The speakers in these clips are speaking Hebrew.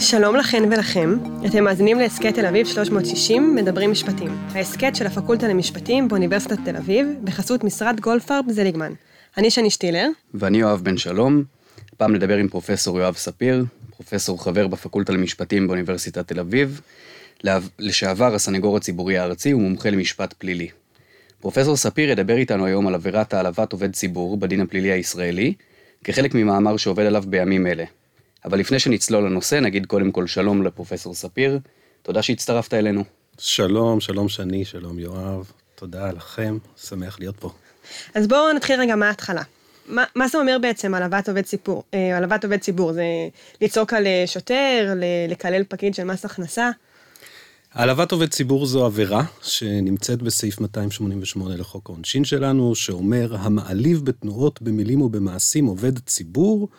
שלום לכן ולכם, אתם מאזינים להסכת תל אביב 360 מדברים משפטים, ההסכת של הפקולטה למשפטים באוניברסיטת תל אביב, בחסות משרד גולדפרב זליגמן. אני שני שטילר. ואני יואב בן שלום, פעם נדבר עם פרופסור יואב ספיר, פרופסור חבר בפקולטה למשפטים באוניברסיטת תל אביב, לשעבר הסנגור הציבורי הארצי ומומחה למשפט פלילי. פרופסור ספיר ידבר איתנו היום על עבירת העלבת עובד ציבור בדין הפלילי הישראלי, כחלק ממאמר שעובד עליו בימים אלה. אבל לפני שנצלול לנושא, נגיד קודם כל שלום לפרופסור ספיר, תודה שהצטרפת אלינו. שלום, שלום שני, שלום יואב, תודה לכם, שמח להיות פה. אז בואו נתחיל רגע מההתחלה. מה, מה זה אומר בעצם העלבת עובד ציבור? העלבת עובד ציבור זה לצעוק על אה, שוטר, לקלל פקיד של מס הכנסה? העלבת עובד ציבור זו עבירה שנמצאת בסעיף 288 לחוק העונשין שלנו, שאומר המעליב בתנועות, במילים ובמעשים עובד ציבור, אה,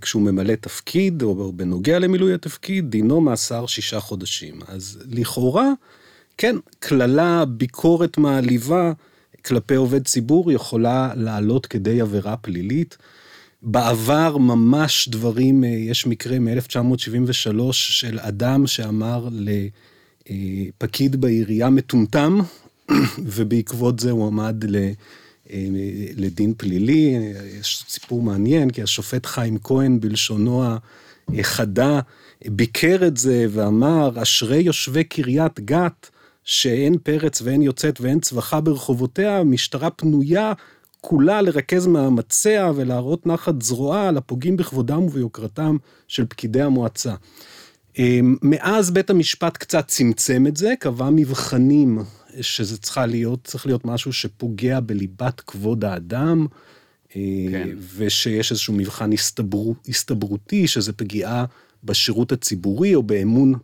כשהוא ממלא תפקיד, או בנוגע למילוי התפקיד, דינו מאסר שישה חודשים. אז לכאורה, כן, קללה, ביקורת מעליבה כלפי עובד ציבור יכולה לעלות כדי עבירה פלילית. בעבר ממש דברים, אה, יש מקרה מ-1973 של אדם שאמר לפקיד בעירייה מטומטם, ובעקבות זה הוא עמד ל... אה, לדין פלילי. יש סיפור מעניין, כי השופט חיים כהן בלשונו החדה ביקר את זה ואמר, אשרי יושבי קריית גת, שאין פרץ ואין יוצאת ואין צווחה ברחובותיה, משטרה פנויה כולה לרכז מאמציה ולהראות נחת זרועה על הפוגעים בכבודם וביוקרתם של פקידי המועצה. אה, מאז בית המשפט קצת צמצם את זה, קבע מבחנים שזה צריכה להיות, צריך להיות משהו שפוגע בליבת כבוד האדם, אה, כן. ושיש איזשהו מבחן הסתבר, הסתברותי, שזה פגיעה בשירות הציבורי או באמון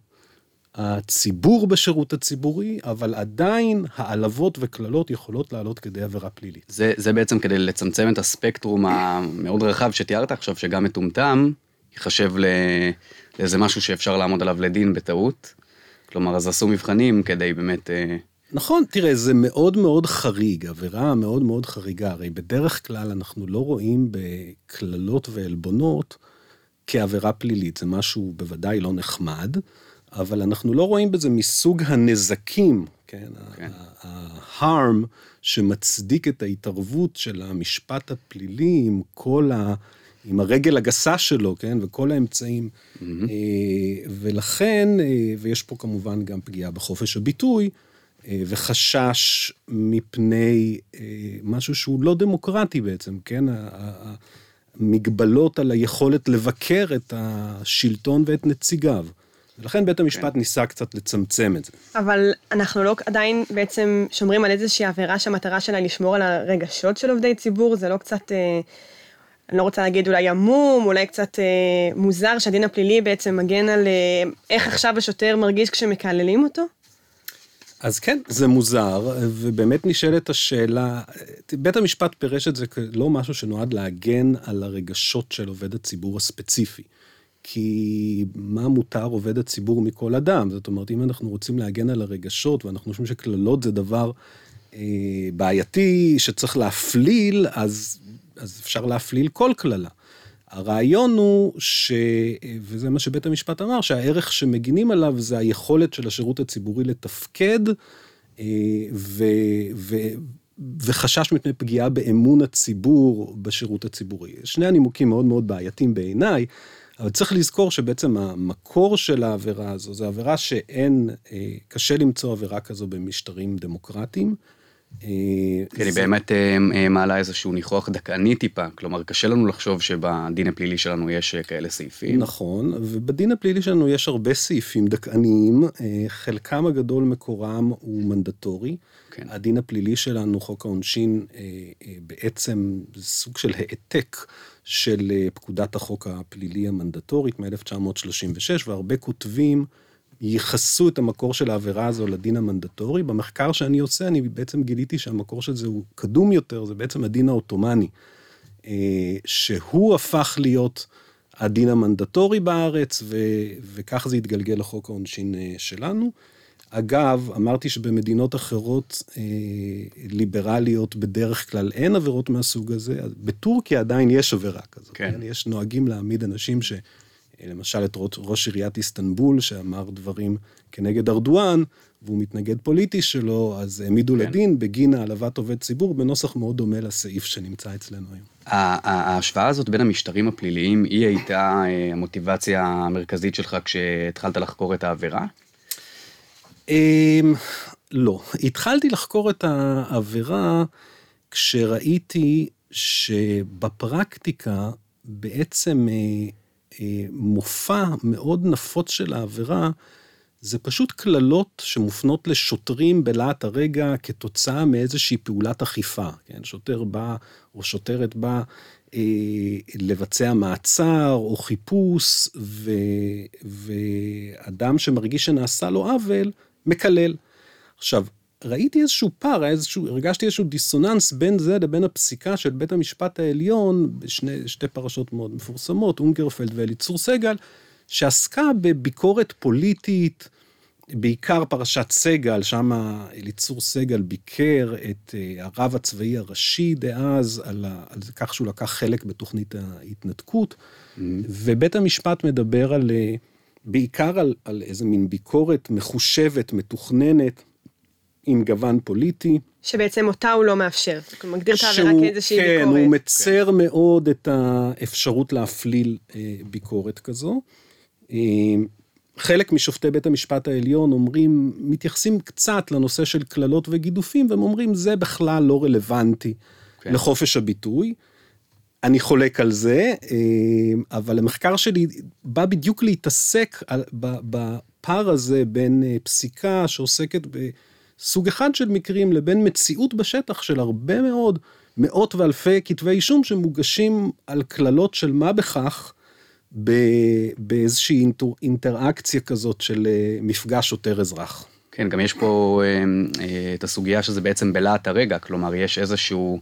הציבור בשירות הציבורי, אבל עדיין העלבות וקללות יכולות לעלות כדי עבירה פלילית. זה, זה בעצם כדי לצמצם את הספקטרום המאוד רחב שתיארת עכשיו, שגם מטומטם ייחשב לאיזה משהו שאפשר לעמוד עליו לדין בטעות. כלומר, אז עשו מבחנים כדי באמת... אה, נכון, תראה, זה מאוד מאוד חריג, עבירה מאוד מאוד חריגה. הרי בדרך כלל אנחנו לא רואים בקללות ועלבונות כעבירה פלילית. זה משהו בוודאי לא נחמד, אבל אנחנו לא רואים בזה מסוג הנזקים, כן? כן. ה-harm שמצדיק את ההתערבות של המשפט הפלילי עם כל ה... עם הרגל הגסה שלו, כן? וכל האמצעים. Mm-hmm. ולכן, אה, ויש פה כמובן גם פגיעה בחופש הביטוי, וחשש מפני אה, משהו שהוא לא דמוקרטי בעצם, כן? המגבלות על היכולת לבקר את השלטון ואת נציגיו. ולכן בית המשפט כן. ניסה קצת לצמצם את זה. אבל אנחנו לא עדיין בעצם שומרים על איזושהי עבירה שהמטרה שלה לשמור על הרגשות של עובדי ציבור, זה לא קצת, אה, אני לא רוצה להגיד אולי עמום, אולי קצת אה, מוזר שהדין הפלילי בעצם מגן על אה, איך עכשיו השוטר מרגיש כשמקללים אותו? אז כן, זה מוזר, ובאמת נשאלת השאלה, בית המשפט פירש את זה כלא משהו שנועד להגן על הרגשות של עובד הציבור הספציפי. כי מה מותר עובד הציבור מכל אדם? זאת אומרת, אם אנחנו רוצים להגן על הרגשות, ואנחנו חושבים שקללות זה דבר אה, בעייתי, שצריך להפליל, אז, אז אפשר להפליל כל קללה. הרעיון הוא ש... וזה מה שבית המשפט אמר, שהערך שמגינים עליו זה היכולת של השירות הציבורי לתפקד, אה, ו... ו... וחשש מפני פגיעה באמון הציבור בשירות הציבורי. שני הנימוקים מאוד מאוד בעייתיים בעיניי, אבל צריך לזכור שבעצם המקור של העבירה הזו, זה עבירה שאין, אה, קשה למצוא עבירה כזו במשטרים דמוקרטיים. כן, היא באמת אה, אה, מעלה איזשהו ניחוח דכאני טיפה, כלומר קשה לנו לחשוב שבדין הפלילי שלנו יש אה, כאלה סעיפים. נכון, ובדין הפלילי שלנו יש הרבה סעיפים דכאניים, חלקם הגדול מקורם הוא מנדטורי. כן. הדין הפלילי שלנו, חוק העונשין, בעצם סוג של העתק של פקודת החוק הפלילי המנדטורית מ-1936, והרבה כותבים ייחסו את המקור של העבירה הזו לדין המנדטורי. במחקר שאני עושה, אני בעצם גיליתי שהמקור של זה הוא קדום יותר, זה בעצם הדין העות'מאני, אה, שהוא הפך להיות הדין המנדטורי בארץ, ו, וכך זה התגלגל לחוק העונשין אה, שלנו. אגב, אמרתי שבמדינות אחרות אה, ליברליות בדרך כלל אין עבירות מהסוג הזה, בטורקיה עדיין יש עבירה כזאת, כן. כן? יש נוהגים להעמיד אנשים ש... למשל את ראש עיריית איסטנבול, שאמר דברים כנגד ארדואן, והוא מתנגד פוליטי שלו, אז העמידו כן. לדין בגין העלבת עובד ציבור, בנוסח מאוד דומה לסעיף שנמצא אצלנו היום. ההשוואה הזאת בין המשטרים הפליליים, היא הייתה אה, המוטיבציה המרכזית שלך כשהתחלת לחקור את העבירה? אמ, לא. התחלתי לחקור את העבירה כשראיתי שבפרקטיקה בעצם אה, אה, מאוד נפוץ של העבירה, זה פשוט קללות שמופנות לשוטרים בלהט הרגע כתוצאה מאיזושהי פעולת אכיפה. כן? שוטר בא או שוטרת באה אה, לבצע מעצר או חיפוש, ו, ואדם שמרגיש שנעשה לו עוול, מקלל. עכשיו, ראיתי איזשהו פער, איזשהו, הרגשתי איזשהו דיסוננס בין זה לבין הפסיקה של בית המשפט העליון, בשתי פרשות מאוד מפורסמות, אונגרפלד ואליצור סגל, שעסקה בביקורת פוליטית, בעיקר פרשת סגל, שם אליצור סגל ביקר את אה, הרב הצבאי הראשי דאז, על, ה, על כך שהוא לקח חלק בתוכנית ההתנתקות, mm-hmm. ובית המשפט מדבר על, אה, בעיקר על, על איזה מין ביקורת מחושבת, מתוכננת, עם גוון פוליטי. שבעצם אותה הוא לא מאפשר, הוא מגדיר את העבירה כאיזושהי כן, ביקורת. כן, הוא מצר כן. מאוד את האפשרות להפליל אה, ביקורת כזו. אה, חלק משופטי בית המשפט העליון אומרים, מתייחסים קצת לנושא של קללות וגידופים, והם אומרים, זה בכלל לא רלוונטי כן. לחופש הביטוי. אני חולק על זה, אה, אבל המחקר שלי בא בדיוק להתעסק בפער הזה בין אה, פסיקה שעוסקת בסוג אחד של מקרים לבין מציאות בשטח של הרבה מאוד, מאות ואלפי כתבי אישום שמוגשים על קללות של מה בכך, באיזושהי אינטראקציה כזאת של אה, מפגש שוטר-אזרח. כן, גם יש פה אה, אה, את הסוגיה שזה בעצם בלהט הרגע, כלומר, יש איזשהו,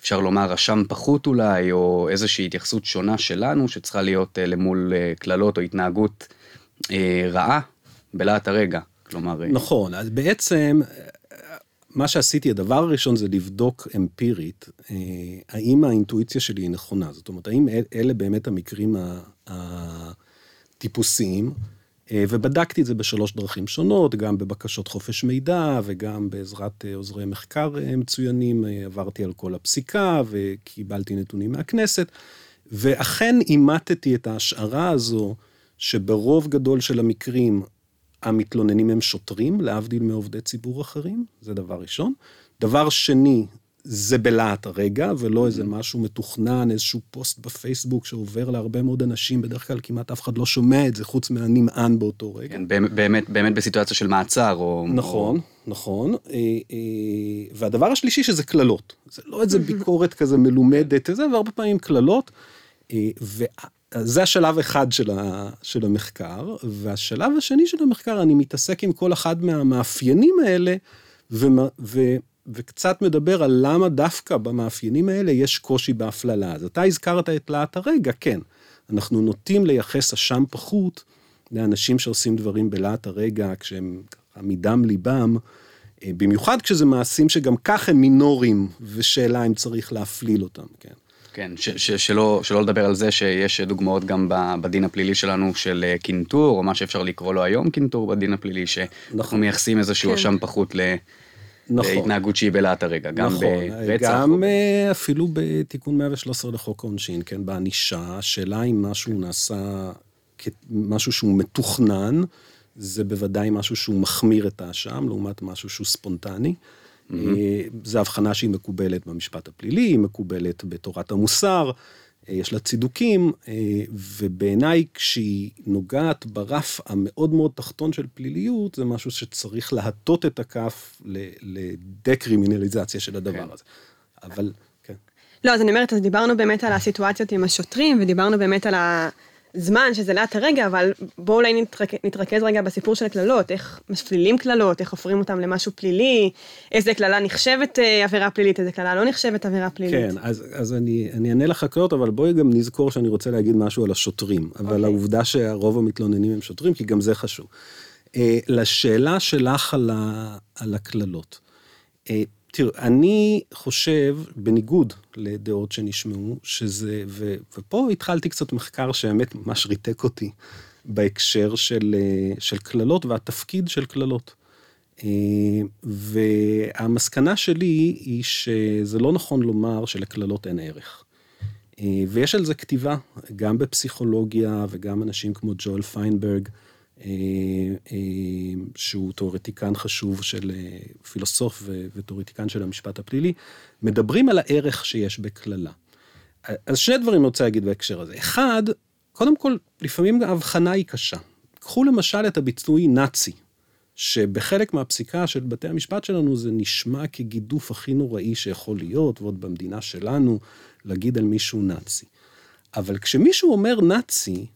אפשר לומר, רשם פחות אולי, או איזושהי התייחסות שונה שלנו, שצריכה להיות למול קללות או התנהגות רעה בלהט הרגע. כלומר... נכון, אז בעצם מה שעשיתי, הדבר הראשון זה לבדוק אמפירית, אה, האם האינטואיציה שלי היא נכונה. זאת אומרת, האם אלה באמת המקרים הטיפוסיים, אה, ובדקתי את זה בשלוש דרכים שונות, גם בבקשות חופש מידע וגם בעזרת אה, עוזרי מחקר מצוינים, עברתי על כל הפסיקה וקיבלתי נתונים מהכנסת, ואכן אימטתי את ההשערה הזו, שברוב גדול של המקרים המתלוננים הם שוטרים, להבדיל מעובדי ציבור אחרים, זה דבר ראשון. דבר שני, זה בלהט הרגע, ולא איזה משהו מתוכנן, איזשהו פוסט בפייסבוק שעובר להרבה מאוד אנשים, בדרך כלל כמעט אף אחד לא שומע את זה, חוץ מהנמען באותו רגע. כן, באמת, באמת בסיטואציה של מעצר, או... נכון, או... נכון. אה, אה, והדבר השלישי שזה קללות. זה לא איזה ביקורת כזה מלומדת, זה, והרבה פעמים קללות. זה השלב אחד של, ה, של המחקר, והשלב השני של המחקר, אני מתעסק עם כל אחד מהמאפיינים האלה, ו, ו, וקצת מדבר על למה דווקא במאפיינים האלה יש קושי בהפללה. אז אתה הזכרת את להט הרגע, כן. אנחנו נוטים לייחס אשם פחות לאנשים שעושים דברים בלהט הרגע, כשהם מדם ליבם, אה, במיוחד כשזה מעשים שגם כך הם מינוריים, ושאלה אם צריך להפליל אותם, כן. כן, ש- ש- שלא, שלא לדבר על זה שיש דוגמאות גם בדין הפלילי שלנו של אה, קינטור, או מה שאפשר לקרוא לו היום קינטור בדין הפלילי, שאנחנו נכון. מייחסים איזשהו כן. אשם פחות ל... נכון. להתנהגות שהיא בלהט הרגע, גם נכון. ברצח. גם או... אה, אפילו בתיקון 113 לחוק העונשין, כן, בענישה, השאלה אם משהו נעשה כמשהו שהוא מתוכנן, זה בוודאי משהו שהוא מחמיר את האשם, לעומת משהו שהוא ספונטני. Mm-hmm. זו הבחנה שהיא מקובלת במשפט הפלילי, היא מקובלת בתורת המוסר, אה, יש לה צידוקים, אה, ובעיניי כשהיא נוגעת ברף המאוד מאוד תחתון של פליליות, זה משהו שצריך להטות את הכף לדקרימינליזציה של הדבר כן. הזה. אבל, כן. לא, אז אני אומרת, אז דיברנו באמת על הסיטואציות עם השוטרים, ודיברנו באמת על ה... זמן שזה לאט הרגע, אבל בואו אולי נתרכ... נתרכז רגע בסיפור של הקללות, איך מפלילים קללות, איך הופכים אותם למשהו פלילי, איזה קללה נחשבת אה, עבירה פלילית, איזה קללה לא נחשבת עבירה פלילית. כן, אז, אז אני, אני אענה לך קללות, אבל בואי גם נזכור שאני רוצה להגיד משהו על השוטרים, אבל okay. אוקיי. העובדה שהרוב המתלוננים הם שוטרים, כי גם זה חשוב. Uh, לשאלה שלך על, ה, על הקללות. Uh, תראו, אני חושב, בניגוד לדעות שנשמעו, שזה, ו, ופה התחלתי קצת מחקר שהאמת ממש ריתק אותי בהקשר של, של קללות והתפקיד של קללות. והמסקנה שלי היא שזה לא נכון לומר שלקללות אין ערך. ויש על זה כתיבה, גם בפסיכולוגיה וגם אנשים כמו ג'ואל פיינברג. אה, אה, שהוא תיאורטיקן חשוב של אה, פילוסוף ותיאורטיקן של המשפט הפלילי, מדברים על הערך שיש בקללה. אז שני דברים אני רוצה להגיד בהקשר הזה. אחד, קודם כל, לפעמים ההבחנה היא קשה. קחו למשל את הביטוי נאצי, שבחלק מהפסיקה של בתי המשפט שלנו זה נשמע כגידוף הכי נוראי שיכול להיות, ועוד במדינה שלנו, להגיד על מישהו נאצי. אבל כשמישהו אומר נאצי,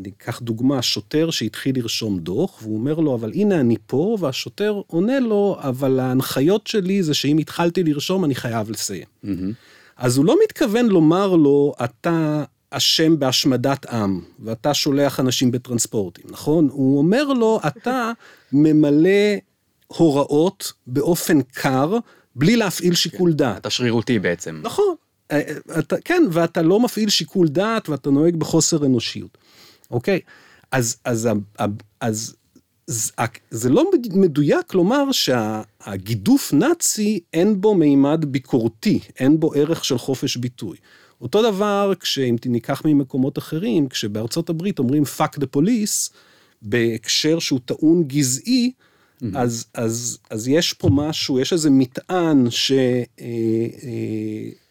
ניקח דוגמה, שוטר שהתחיל לרשום דוח, והוא אומר לו, אבל הנה אני פה, והשוטר עונה לו, אבל ההנחיות שלי זה שאם התחלתי לרשום, אני חייב לסיים. Mm-hmm. אז הוא לא מתכוון לומר לו, אתה אשם בהשמדת עם, ואתה שולח אנשים בטרנספורטים, נכון? הוא אומר לו, אתה ממלא הוראות באופן קר, בלי להפעיל שיקול כן, דעת. אתה שרירותי בעצם. נכון. אה, אה, אתה, כן, ואתה לא מפעיל שיקול דעת ואתה נוהג בחוסר אנושיות, אוקיי? אז, אז, אז, אז זה לא מדויק לומר שהגידוף נאצי אין בו מימד ביקורתי, אין בו ערך של חופש ביטוי. אותו דבר כשאם ניקח ממקומות אחרים, כשבארצות הברית אומרים fuck the police, בהקשר שהוא טעון גזעי, mm-hmm. אז, אז, אז יש פה משהו, יש איזה מטען ש... אה, אה,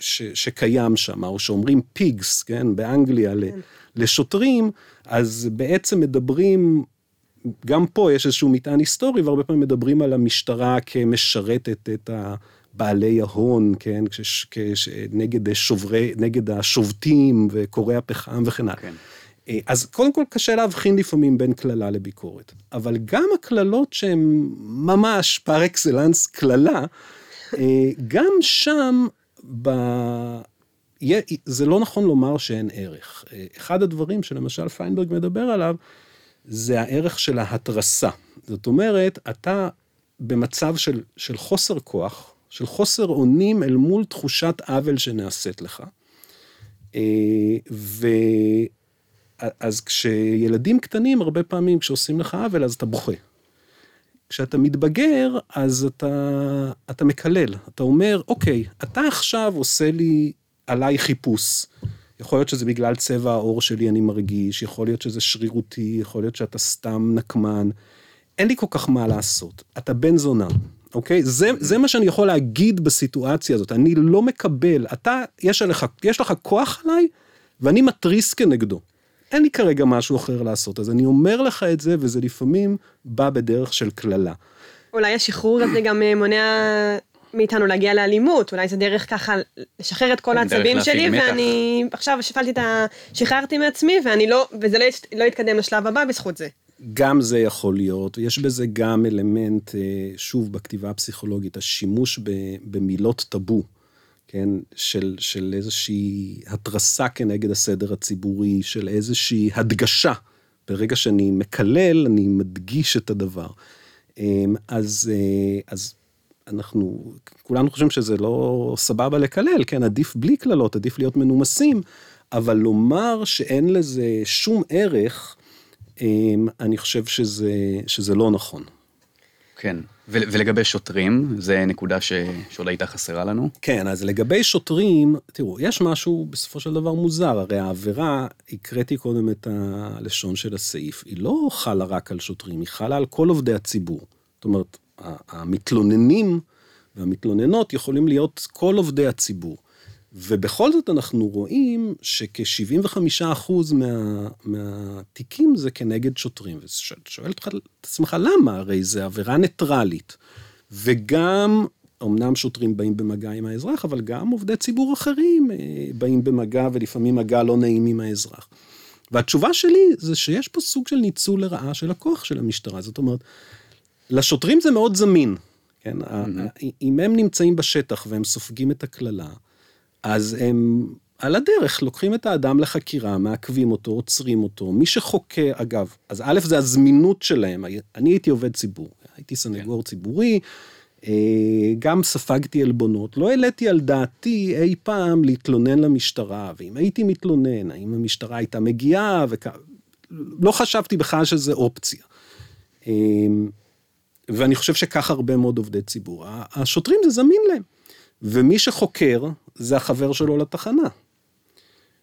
ש, שקיים שם, או שאומרים פיגס, כן, באנגליה כן. לשוטרים, אז בעצם מדברים, גם פה יש איזשהו מטען היסטורי, והרבה פעמים מדברים על המשטרה כמשרתת את בעלי ההון, כן, כש, כש, נגד, שוברי, נגד השובתים וקוראי הפחם וכן הלאה. כן. אה, אז קודם כל קשה להבחין לפעמים בין קללה לביקורת, אבל גם הקללות שהן ממש פר אקסלנס קללה, אה, גם שם ב... זה לא נכון לומר שאין ערך. אחד הדברים שלמשל פיינברג מדבר עליו, זה הערך של ההתרסה. זאת אומרת, אתה במצב של, של חוסר כוח, של חוסר אונים אל מול תחושת עוול שנעשית לך. אה, ו... אז כשילדים קטנים, הרבה פעמים כשעושים לך עוול, אז אתה בוכה. כשאתה מתבגר, אז אתה, אתה מקלל. אתה אומר, אוקיי, אתה עכשיו עושה לי עליי חיפוש. יכול להיות שזה בגלל צבע העור שלי אני מרגיש, יכול להיות שזה שרירותי, יכול להיות שאתה סתם נקמן. אין לי כל כך מה לעשות. אתה בן זונה, אוקיי? זה, זה מה שאני יכול להגיד בסיטואציה הזאת. אני לא מקבל, אתה, יש, עליך, יש לך כוח עליי, ואני מתריס כנגדו. אין לי כרגע משהו אחר לעשות, אז אני אומר לך את זה, וזה לפעמים בא בדרך של קללה. אולי השחרור הזה גם אה, מונע מאיתנו להגיע לאלימות, אולי זה דרך ככה לשחרר את כל העצבים שלי, מתח. ואני עכשיו שפלתי את ה... שחררתי מעצמי, ואני לא, וזה לא, לא יתקדם לשלב הבא בזכות זה. גם זה יכול להיות, יש בזה גם אלמנט, אה, שוב, בכתיבה הפסיכולוגית, השימוש במילות טאבו. כן, של, של איזושהי התרסה כנגד הסדר הציבורי, של איזושהי הדגשה. ברגע שאני מקלל, אני מדגיש את הדבר. אמ, אז, אה, אז אנחנו, כולנו חושבים שזה לא סבבה לקלל, כן, עדיף בלי קללות, עדיף להיות מנומסים, אבל לומר שאין לזה שום ערך, אמ, אני חושב שזה, שזה לא נכון. כן. ולגבי שוטרים, זה נקודה ש... שעוד הייתה חסרה לנו. כן, אז לגבי שוטרים, תראו, יש משהו בסופו של דבר מוזר, הרי העבירה, הקראתי קודם את הלשון של הסעיף, היא לא חלה רק על שוטרים, היא חלה על כל עובדי הציבור. זאת אומרת, המתלוננים והמתלוננות יכולים להיות כל עובדי הציבור. ובכל זאת אנחנו רואים שכ-75% מה, מהתיקים זה כנגד שוטרים. ושואל אותך את עצמך למה? הרי זה עבירה ניטרלית. וגם, אמנם שוטרים באים במגע עם האזרח, אבל גם עובדי ציבור אחרים אה, באים במגע, ולפעמים מגע לא נעים עם האזרח. והתשובה שלי זה שיש פה סוג של ניצול לרעה של הכוח של המשטרה. זאת אומרת, לשוטרים זה מאוד זמין. כן? Mm-hmm. אם הם נמצאים בשטח והם סופגים את הקללה, אז הם על הדרך לוקחים את האדם לחקירה, מעכבים אותו, עוצרים אותו. מי שחוקר, אגב, אז א', זה הזמינות שלהם. אני הייתי עובד ציבור, הייתי סנגור כן. ציבורי, אה, גם ספגתי עלבונות, לא העליתי על דעתי אי פעם להתלונן למשטרה, ואם הייתי מתלונן, האם המשטרה הייתה מגיעה, וכ... לא חשבתי בכלל שזה אופציה. אה, ואני חושב שכך הרבה מאוד עובדי ציבור. השוטרים זה זמין להם, ומי שחוקר זה החבר שלו לתחנה.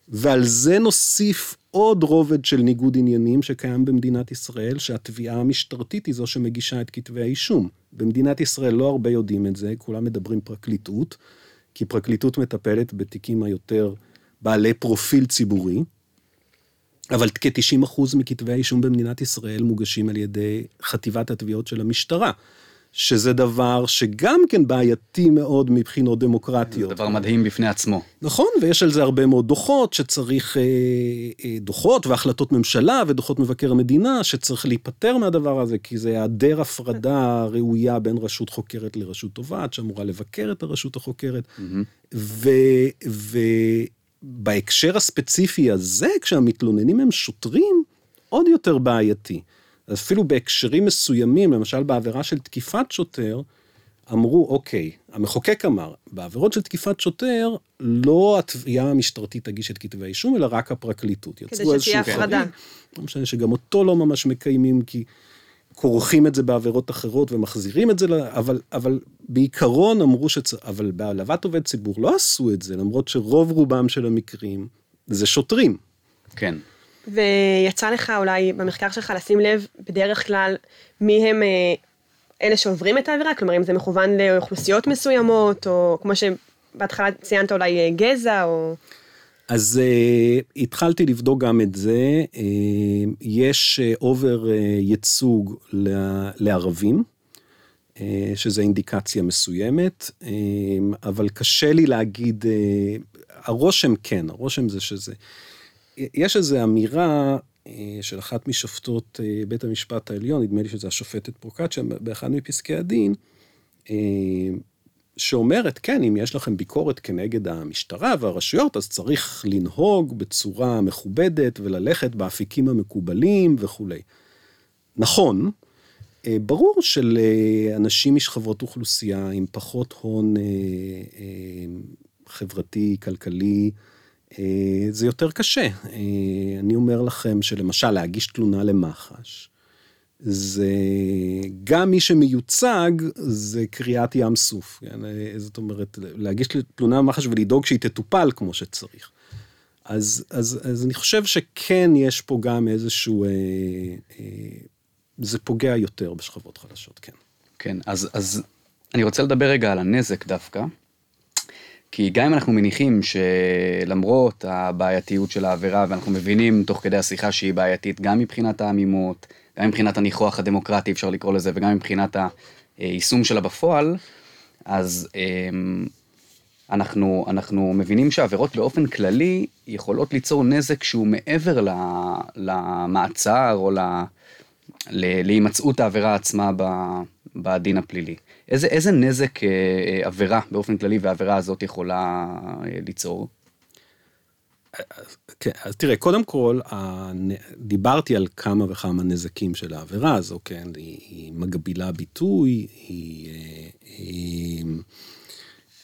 ועל זה נוסיף עוד רובד של ניגוד עניינים שקיים במדינת ישראל, שהתביעה המשטרתית היא זו שמגישה את כתבי האישום. במדינת ישראל לא הרבה יודעים את זה, כולם מדברים פרקליטות, כי פרקליטות מטפלת בתיקים היותר בעלי פרופיל ציבורי, אבל כ-90% מכתבי האישום במדינת ישראל מוגשים על ידי חטיבת התביעות של המשטרה. שזה דבר שגם כן בעייתי מאוד מבחינות דמוקרטיות. זה דבר מדהים בפני עצמו. נכון, ויש על זה הרבה מאוד דוחות שצריך, אה, אה, דוחות והחלטות ממשלה ודוחות מבקר המדינה, שצריך להיפטר מהדבר הזה, כי זה היעדר הפרדה ראויה בין רשות חוקרת לרשות תובעת, שאמורה לבקר את הרשות החוקרת. Mm-hmm. ובהקשר הספציפי הזה, כשהמתלוננים הם שוטרים, עוד יותר בעייתי. אפילו בהקשרים מסוימים, למשל בעבירה של תקיפת שוטר, אמרו, אוקיי, המחוקק אמר, בעבירות של תקיפת שוטר, לא התביעה המשטרתית תגיש את כתבי האישום, אלא רק הפרקליטות. כדי שתהיה הפרדה. לא משנה שגם אותו לא ממש מקיימים, כי כורכים את זה בעבירות אחרות ומחזירים את זה, אבל, אבל בעיקרון אמרו שצ... אבל בהעלבת עובד ציבור לא עשו את זה, למרות שרוב רובם של המקרים זה שוטרים. כן. ויצא לך אולי במחקר שלך לשים לב בדרך כלל מי הם אה, אלה שעוברים את העבירה, כלומר אם זה מכוון לאוכלוסיות מסוימות, או כמו שבהתחלה ציינת אולי אה, גזע, או... אז uh, התחלתי לבדוק גם את זה, uh, יש אובר uh, ייצוג לערבים, uh, שזה אינדיקציה מסוימת, uh, אבל קשה לי להגיד, uh, הרושם כן, הרושם זה שזה. יש איזו אמירה אה, של אחת משופטות אה, בית המשפט העליון, נדמה לי שזה השופטת פרוקצ'ה, באחד מפסקי הדין, אה, שאומרת, כן, אם יש לכם ביקורת כנגד המשטרה והרשויות, אז צריך לנהוג בצורה מכובדת וללכת באפיקים המקובלים וכולי. נכון, ברור שלאנשים משכבות אוכלוסייה עם פחות הון חברתי, כלכלי, זה יותר קשה. אה, אני אומר לכם שלמשל להגיש תלונה למח"ש, זה גם מי שמיוצג זה קריאת ים סוף. כן? אה, זאת אומרת, להגיש תלונה למח"ש ולדאוג שהיא תטופל כמו שצריך. אז, אז, אז אני חושב שכן יש פה גם איזשהו, אה, אה, זה פוגע יותר בשכבות חלשות, כן. כן, אז, אז אני רוצה לדבר רגע על הנזק דווקא. כי גם אם אנחנו מניחים שלמרות הבעייתיות של העבירה, ואנחנו מבינים תוך כדי השיחה שהיא בעייתית גם מבחינת העמימות, גם מבחינת הניחוח הדמוקרטי אפשר לקרוא לזה, וגם מבחינת היישום שלה בפועל, אז אמ, אנחנו, אנחנו מבינים שעבירות באופן כללי יכולות ליצור נזק שהוא מעבר למעצר או להימצאות העבירה עצמה בדין הפלילי. איזה, איזה נזק אה, אה, עבירה באופן כללי והעבירה הזאת יכולה אה, ליצור? כן, אז תראה, קודם כל, דיברתי על כמה וכמה נזקים של העבירה הזו, כן? היא, היא מגבילה ביטוי, היא, היא,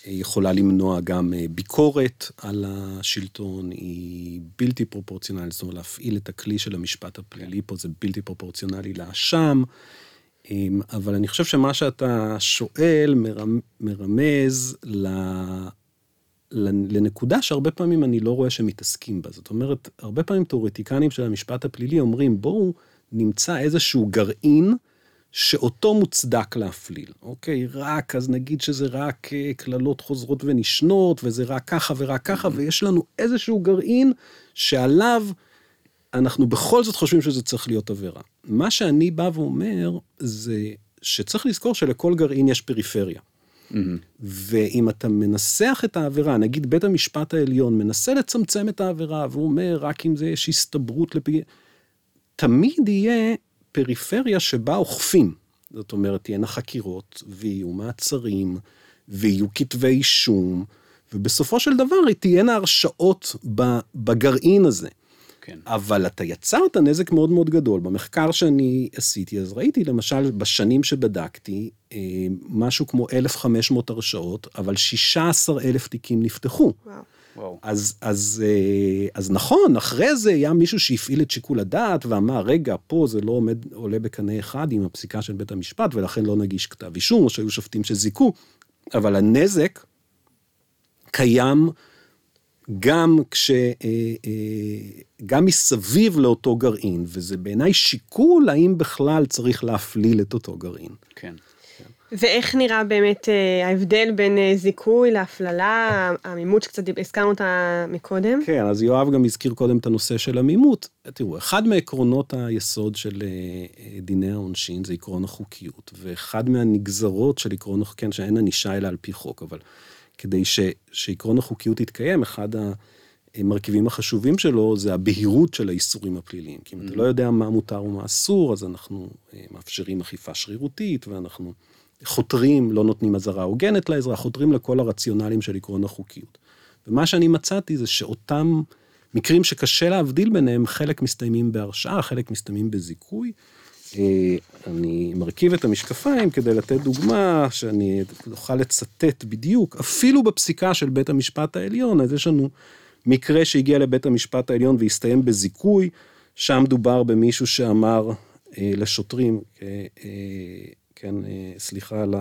היא יכולה למנוע גם ביקורת על השלטון, היא בלתי פרופורציונלית, זאת אומרת, להפעיל את הכלי של המשפט הפלילי פה זה בלתי פרופורציונלי לאשם. אבל אני חושב שמה שאתה שואל מרמז ל... לנקודה שהרבה פעמים אני לא רואה שמתעסקים בה. זאת אומרת, הרבה פעמים תיאורטיקנים של המשפט הפלילי אומרים, בואו נמצא איזשהו גרעין שאותו מוצדק להפליל, אוקיי? רק, אז נגיד שזה רק אה, קללות חוזרות ונשנות, וזה רק ככה ורק ככה, ויש לנו איזשהו גרעין שעליו אנחנו בכל זאת חושבים שזה צריך להיות עבירה. מה שאני בא ואומר, זה שצריך לזכור שלכל גרעין יש פריפריה. Mm-hmm. ואם אתה מנסח את העבירה, נגיד בית המשפט העליון מנסה לצמצם את העבירה, והוא אומר, רק אם זה יש הסתברות לפגיעה, תמיד יהיה פריפריה שבה אוכפים. זאת אומרת, תהיינה חקירות, ויהיו מעצרים, ויהיו כתבי אישום, ובסופו של דבר תהיינה הרשעות בגרעין הזה. כן. אבל אתה יצרת נזק מאוד מאוד גדול. במחקר שאני עשיתי, אז ראיתי למשל בשנים שבדקתי, אה, משהו כמו 1,500 הרשעות, אבל 16,000 תיקים נפתחו. וואו. וואו. אז, אז, אה, אז נכון, אחרי זה היה מישהו שהפעיל את שיקול הדעת ואמר, רגע, פה זה לא עומד, עולה בקנה אחד עם הפסיקה של בית המשפט, ולכן לא נגיש כתב אישום, או שהיו שופטים שזיכו, אבל הנזק קיים גם כש... אה, אה, גם מסביב לאותו גרעין, וזה בעיניי שיקול האם בכלל צריך להפליל את אותו גרעין. כן. ואיך נראה באמת אה, ההבדל בין זיכוי להפללה, העמימות שקצת הזכרנו אותה מקודם? כן, אז יואב גם הזכיר קודם את הנושא של עמימות. תראו, אחד מעקרונות היסוד של דיני העונשין זה עקרון החוקיות, ואחד מהנגזרות של עקרון החוקיות, כן, שאין ענישה אלא על פי חוק, אבל כדי ש, שעקרון החוקיות יתקיים, אחד המרכיבים החשובים שלו זה הבהירות של האיסורים הפליליים. כי אם אתה לא יודע מה מותר ומה אסור, אז אנחנו מאפשרים אכיפה שרירותית, ואנחנו... חותרים, לא נותנים אזהרה הוגנת לאזרח, חותרים לכל הרציונלים של עקרון החוקיות. ומה שאני מצאתי זה שאותם מקרים שקשה להבדיל ביניהם, חלק מסתיימים בהרשעה, חלק מסתיימים בזיכוי. אה, אני מרכיב את המשקפיים כדי לתת דוגמה שאני אוכל לצטט בדיוק, אפילו בפסיקה של בית המשפט העליון, אז יש לנו מקרה שהגיע לבית המשפט העליון והסתיים בזיכוי, שם דובר במישהו שאמר אה, לשוטרים, אה, כן, אה, סליחה על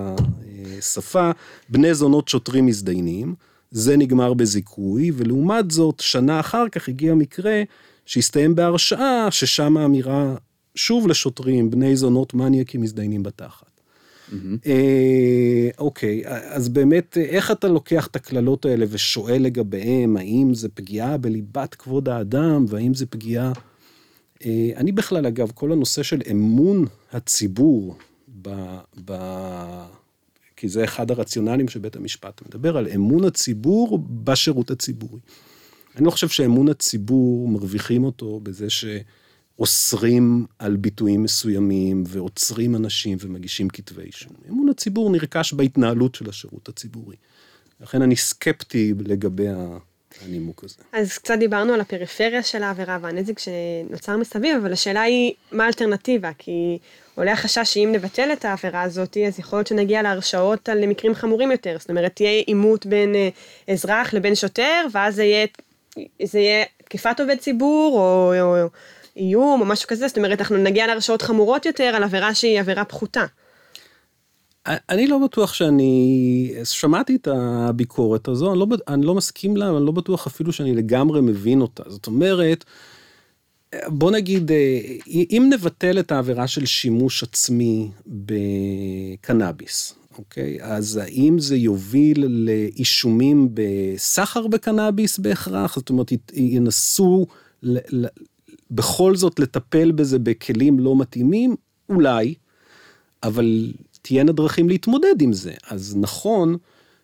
השפה, בני זונות שוטרים מזדיינים, זה נגמר בזיכוי, ולעומת זאת, שנה אחר כך הגיע מקרה שהסתיים בהרשעה, ששם האמירה, שוב לשוטרים, בני זונות מניאקים מזדיינים בתחת. Mm-hmm. אוקיי, אז באמת, איך אתה לוקח את הקללות האלה ושואל לגביהם, האם זה פגיעה בליבת כבוד האדם, והאם זה פגיעה... אה, אני בכלל, אגב, כל הנושא של אמון הציבור ב, ב... כי זה אחד הרציונלים שבית המשפט מדבר על אמון הציבור בשירות הציבורי. אני לא חושב שאמון הציבור, מרוויחים אותו בזה שאוסרים על ביטויים מסוימים ועוצרים אנשים ומגישים כתבי אישום. אמון הציבור נרכש בהתנהלות של השירות הציבורי. לכן אני סקפטי לגבי הנימוק הזה. אז קצת דיברנו על הפריפריה של העבירה והנזק שנוצר מסביב, אבל השאלה היא, מה האלטרנטיבה? כי עולה החשש שאם נבטל את העבירה הזאת, אז יכול להיות שנגיע להרשעות על מקרים חמורים יותר. זאת אומרת, תהיה עימות בין אה, אזרח לבין שוטר, ואז זה יהיה, זה יהיה תקיפת עובד ציבור, או, או, או איום, או משהו כזה. זאת אומרת, אנחנו נגיע להרשעות חמורות יותר על עבירה שהיא עבירה פחותה. אני לא בטוח שאני, שמעתי את הביקורת הזו, אני לא, אני לא מסכים לה, אני לא בטוח אפילו שאני לגמרי מבין אותה. זאת אומרת, בוא נגיד, אה, אם נבטל את העבירה של שימוש עצמי בקנאביס, אוקיי? אז האם זה יוביל לאישומים בסחר בקנאביס בהכרח? זאת אומרת, ינסו בכל זאת לטפל בזה בכלים לא מתאימים? אולי, אבל תהיינה דרכים להתמודד עם זה. אז נכון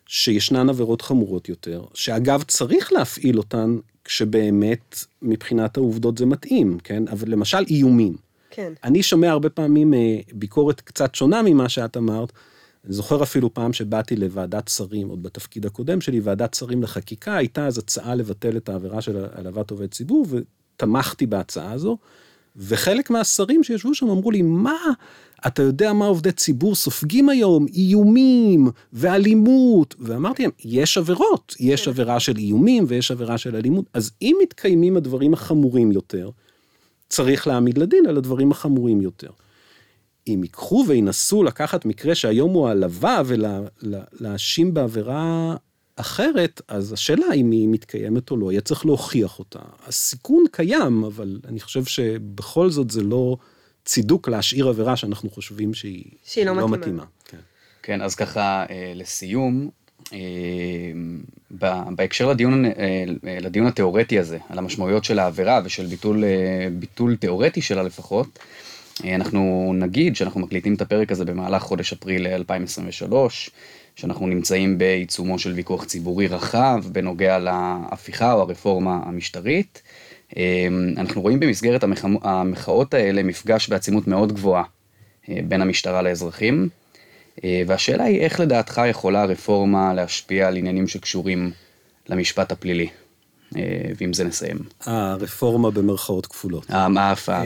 שישנן עבירות חמורות יותר, שאגב צריך להפעיל אותן כשבאמת מבחינת העובדות זה מתאים, כן? אבל למשל איומים. כן. אני שומע הרבה פעמים אה, ביקורת קצת שונה ממה שאת אמרת. אני זוכר אפילו פעם שבאתי לוועדת שרים, עוד בתפקיד הקודם שלי, ועדת שרים לחקיקה, הייתה אז הצעה לבטל את העבירה של העלבת עובד ציבור, ותמכתי בהצעה הזו. וחלק מהשרים שישבו שם אמרו לי, מה, אתה יודע מה עובדי ציבור סופגים היום? איומים ואלימות. ואמרתי להם, יש עבירות, יש כן. עבירה של איומים ויש עבירה של אלימות. אז אם מתקיימים הדברים החמורים יותר, צריך להעמיד לדין על הדברים החמורים יותר. אם ייקחו וינסו לקחת מקרה שהיום הוא העלבה ולהאשים בעבירה אחרת, אז השאלה אם היא מתקיימת או לא, יהיה צריך להוכיח אותה. הסיכון קיים, אבל אני חושב שבכל זאת זה לא צידוק להשאיר עבירה שאנחנו חושבים שהיא, שהיא לא, לא מתאימה. מתאימה. כן. כן, אז ככה, אה, לסיום, אה, בהקשר לדיון, אה, לדיון התיאורטי הזה, על המשמעויות של העבירה ושל ביטול, ביטול תיאורטי שלה לפחות, אנחנו נגיד שאנחנו מקליטים את הפרק הזה במהלך חודש אפריל 2023, שאנחנו נמצאים בעיצומו של ויכוח ציבורי רחב בנוגע להפיכה או הרפורמה המשטרית. אמ, אנחנו רואים במסגרת המח... המחאות האלה מפגש בעצימות מאוד גבוהה אה, בין המשטרה לאזרחים, אה, והשאלה היא איך לדעתך יכולה הרפורמה להשפיע על עניינים שקשורים למשפט הפלילי? ועם זה נסיים. הרפורמה במרכאות כפולות.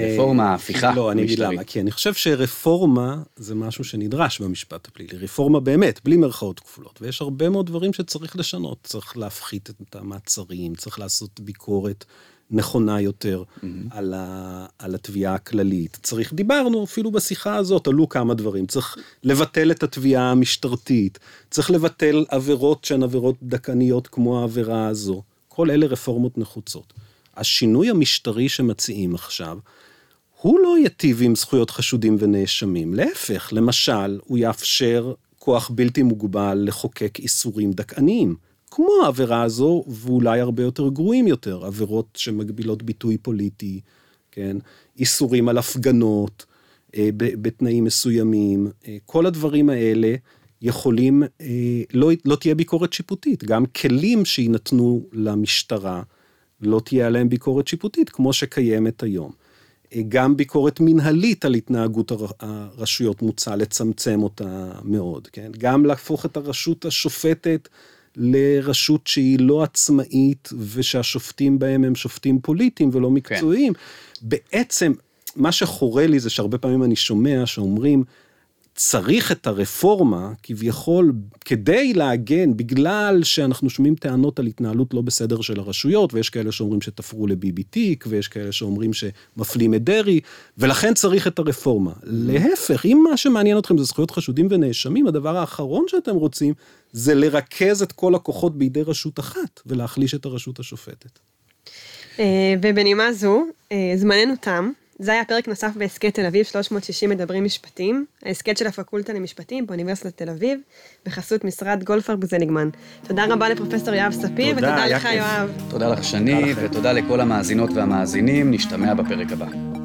הרפורמה, ההפיכה המשטרית. לא, אני אגיד למה, כי אני חושב שרפורמה זה משהו שנדרש במשפט הפלילי. רפורמה באמת, בלי מרכאות כפולות. ויש הרבה מאוד דברים שצריך לשנות. צריך להפחית את המעצרים, צריך לעשות ביקורת. נכונה יותר mm-hmm. על, ה, על התביעה הכללית. צריך, דיברנו אפילו בשיחה הזאת, עלו כמה דברים. צריך לבטל את התביעה המשטרתית, צריך לבטל עבירות שהן עבירות דכאניות כמו העבירה הזו. כל אלה רפורמות נחוצות. השינוי המשטרי שמציעים עכשיו, הוא לא ייטיב עם זכויות חשודים ונאשמים. להפך, למשל, הוא יאפשר כוח בלתי מוגבל לחוקק איסורים דכאניים. כמו העבירה הזו, ואולי הרבה יותר גרועים יותר, עבירות שמגבילות ביטוי פוליטי, כן? איסורים על הפגנות אה, בתנאים מסוימים, אה, כל הדברים האלה יכולים, אה, לא, לא תהיה ביקורת שיפוטית, גם כלים שיינתנו למשטרה, לא תהיה עליהם ביקורת שיפוטית, כמו שקיימת היום. אה, גם ביקורת מנהלית על התנהגות הרשויות מוצע לצמצם אותה מאוד, כן? גם להפוך את הרשות השופטת לרשות שהיא לא עצמאית ושהשופטים בהם הם שופטים פוליטיים ולא. מקצועיים. כן. בעצם, מה שחורה לי זה שהרבה פעמים אני שומע שאומרים, צריך את הרפורמה, כביכול, כדי להגן, בגלל שאנחנו שומעים טענות על התנהלות לא בסדר של הרשויות, ויש כאלה שאומרים שתפרו לביבי תיק, ויש כאלה שאומרים שמפלים את דרעי, ולכן צריך את הרפורמה. להפך, אם מה שמעניין אתכם זה זכויות חשודים ונאשמים, הדבר האחרון שאתם רוצים, זה לרכז את כל הכוחות בידי רשות אחת, ולהחליש את הרשות השופטת. אה, ובנימה זו, אה, זמננו תם. זה היה פרק נוסף בהסכת תל אביב 360 מדברים משפטים, ההסכת של הפקולטה למשפטים באוניברסיטת תל אביב, בחסות משרד גולדפרב זליגמן. תודה רבה לפרופסור יואב ספיר, ותודה לך יואב. תודה לך שני, ותודה לכל המאזינות והמאזינים, נשתמע בפרק הבא.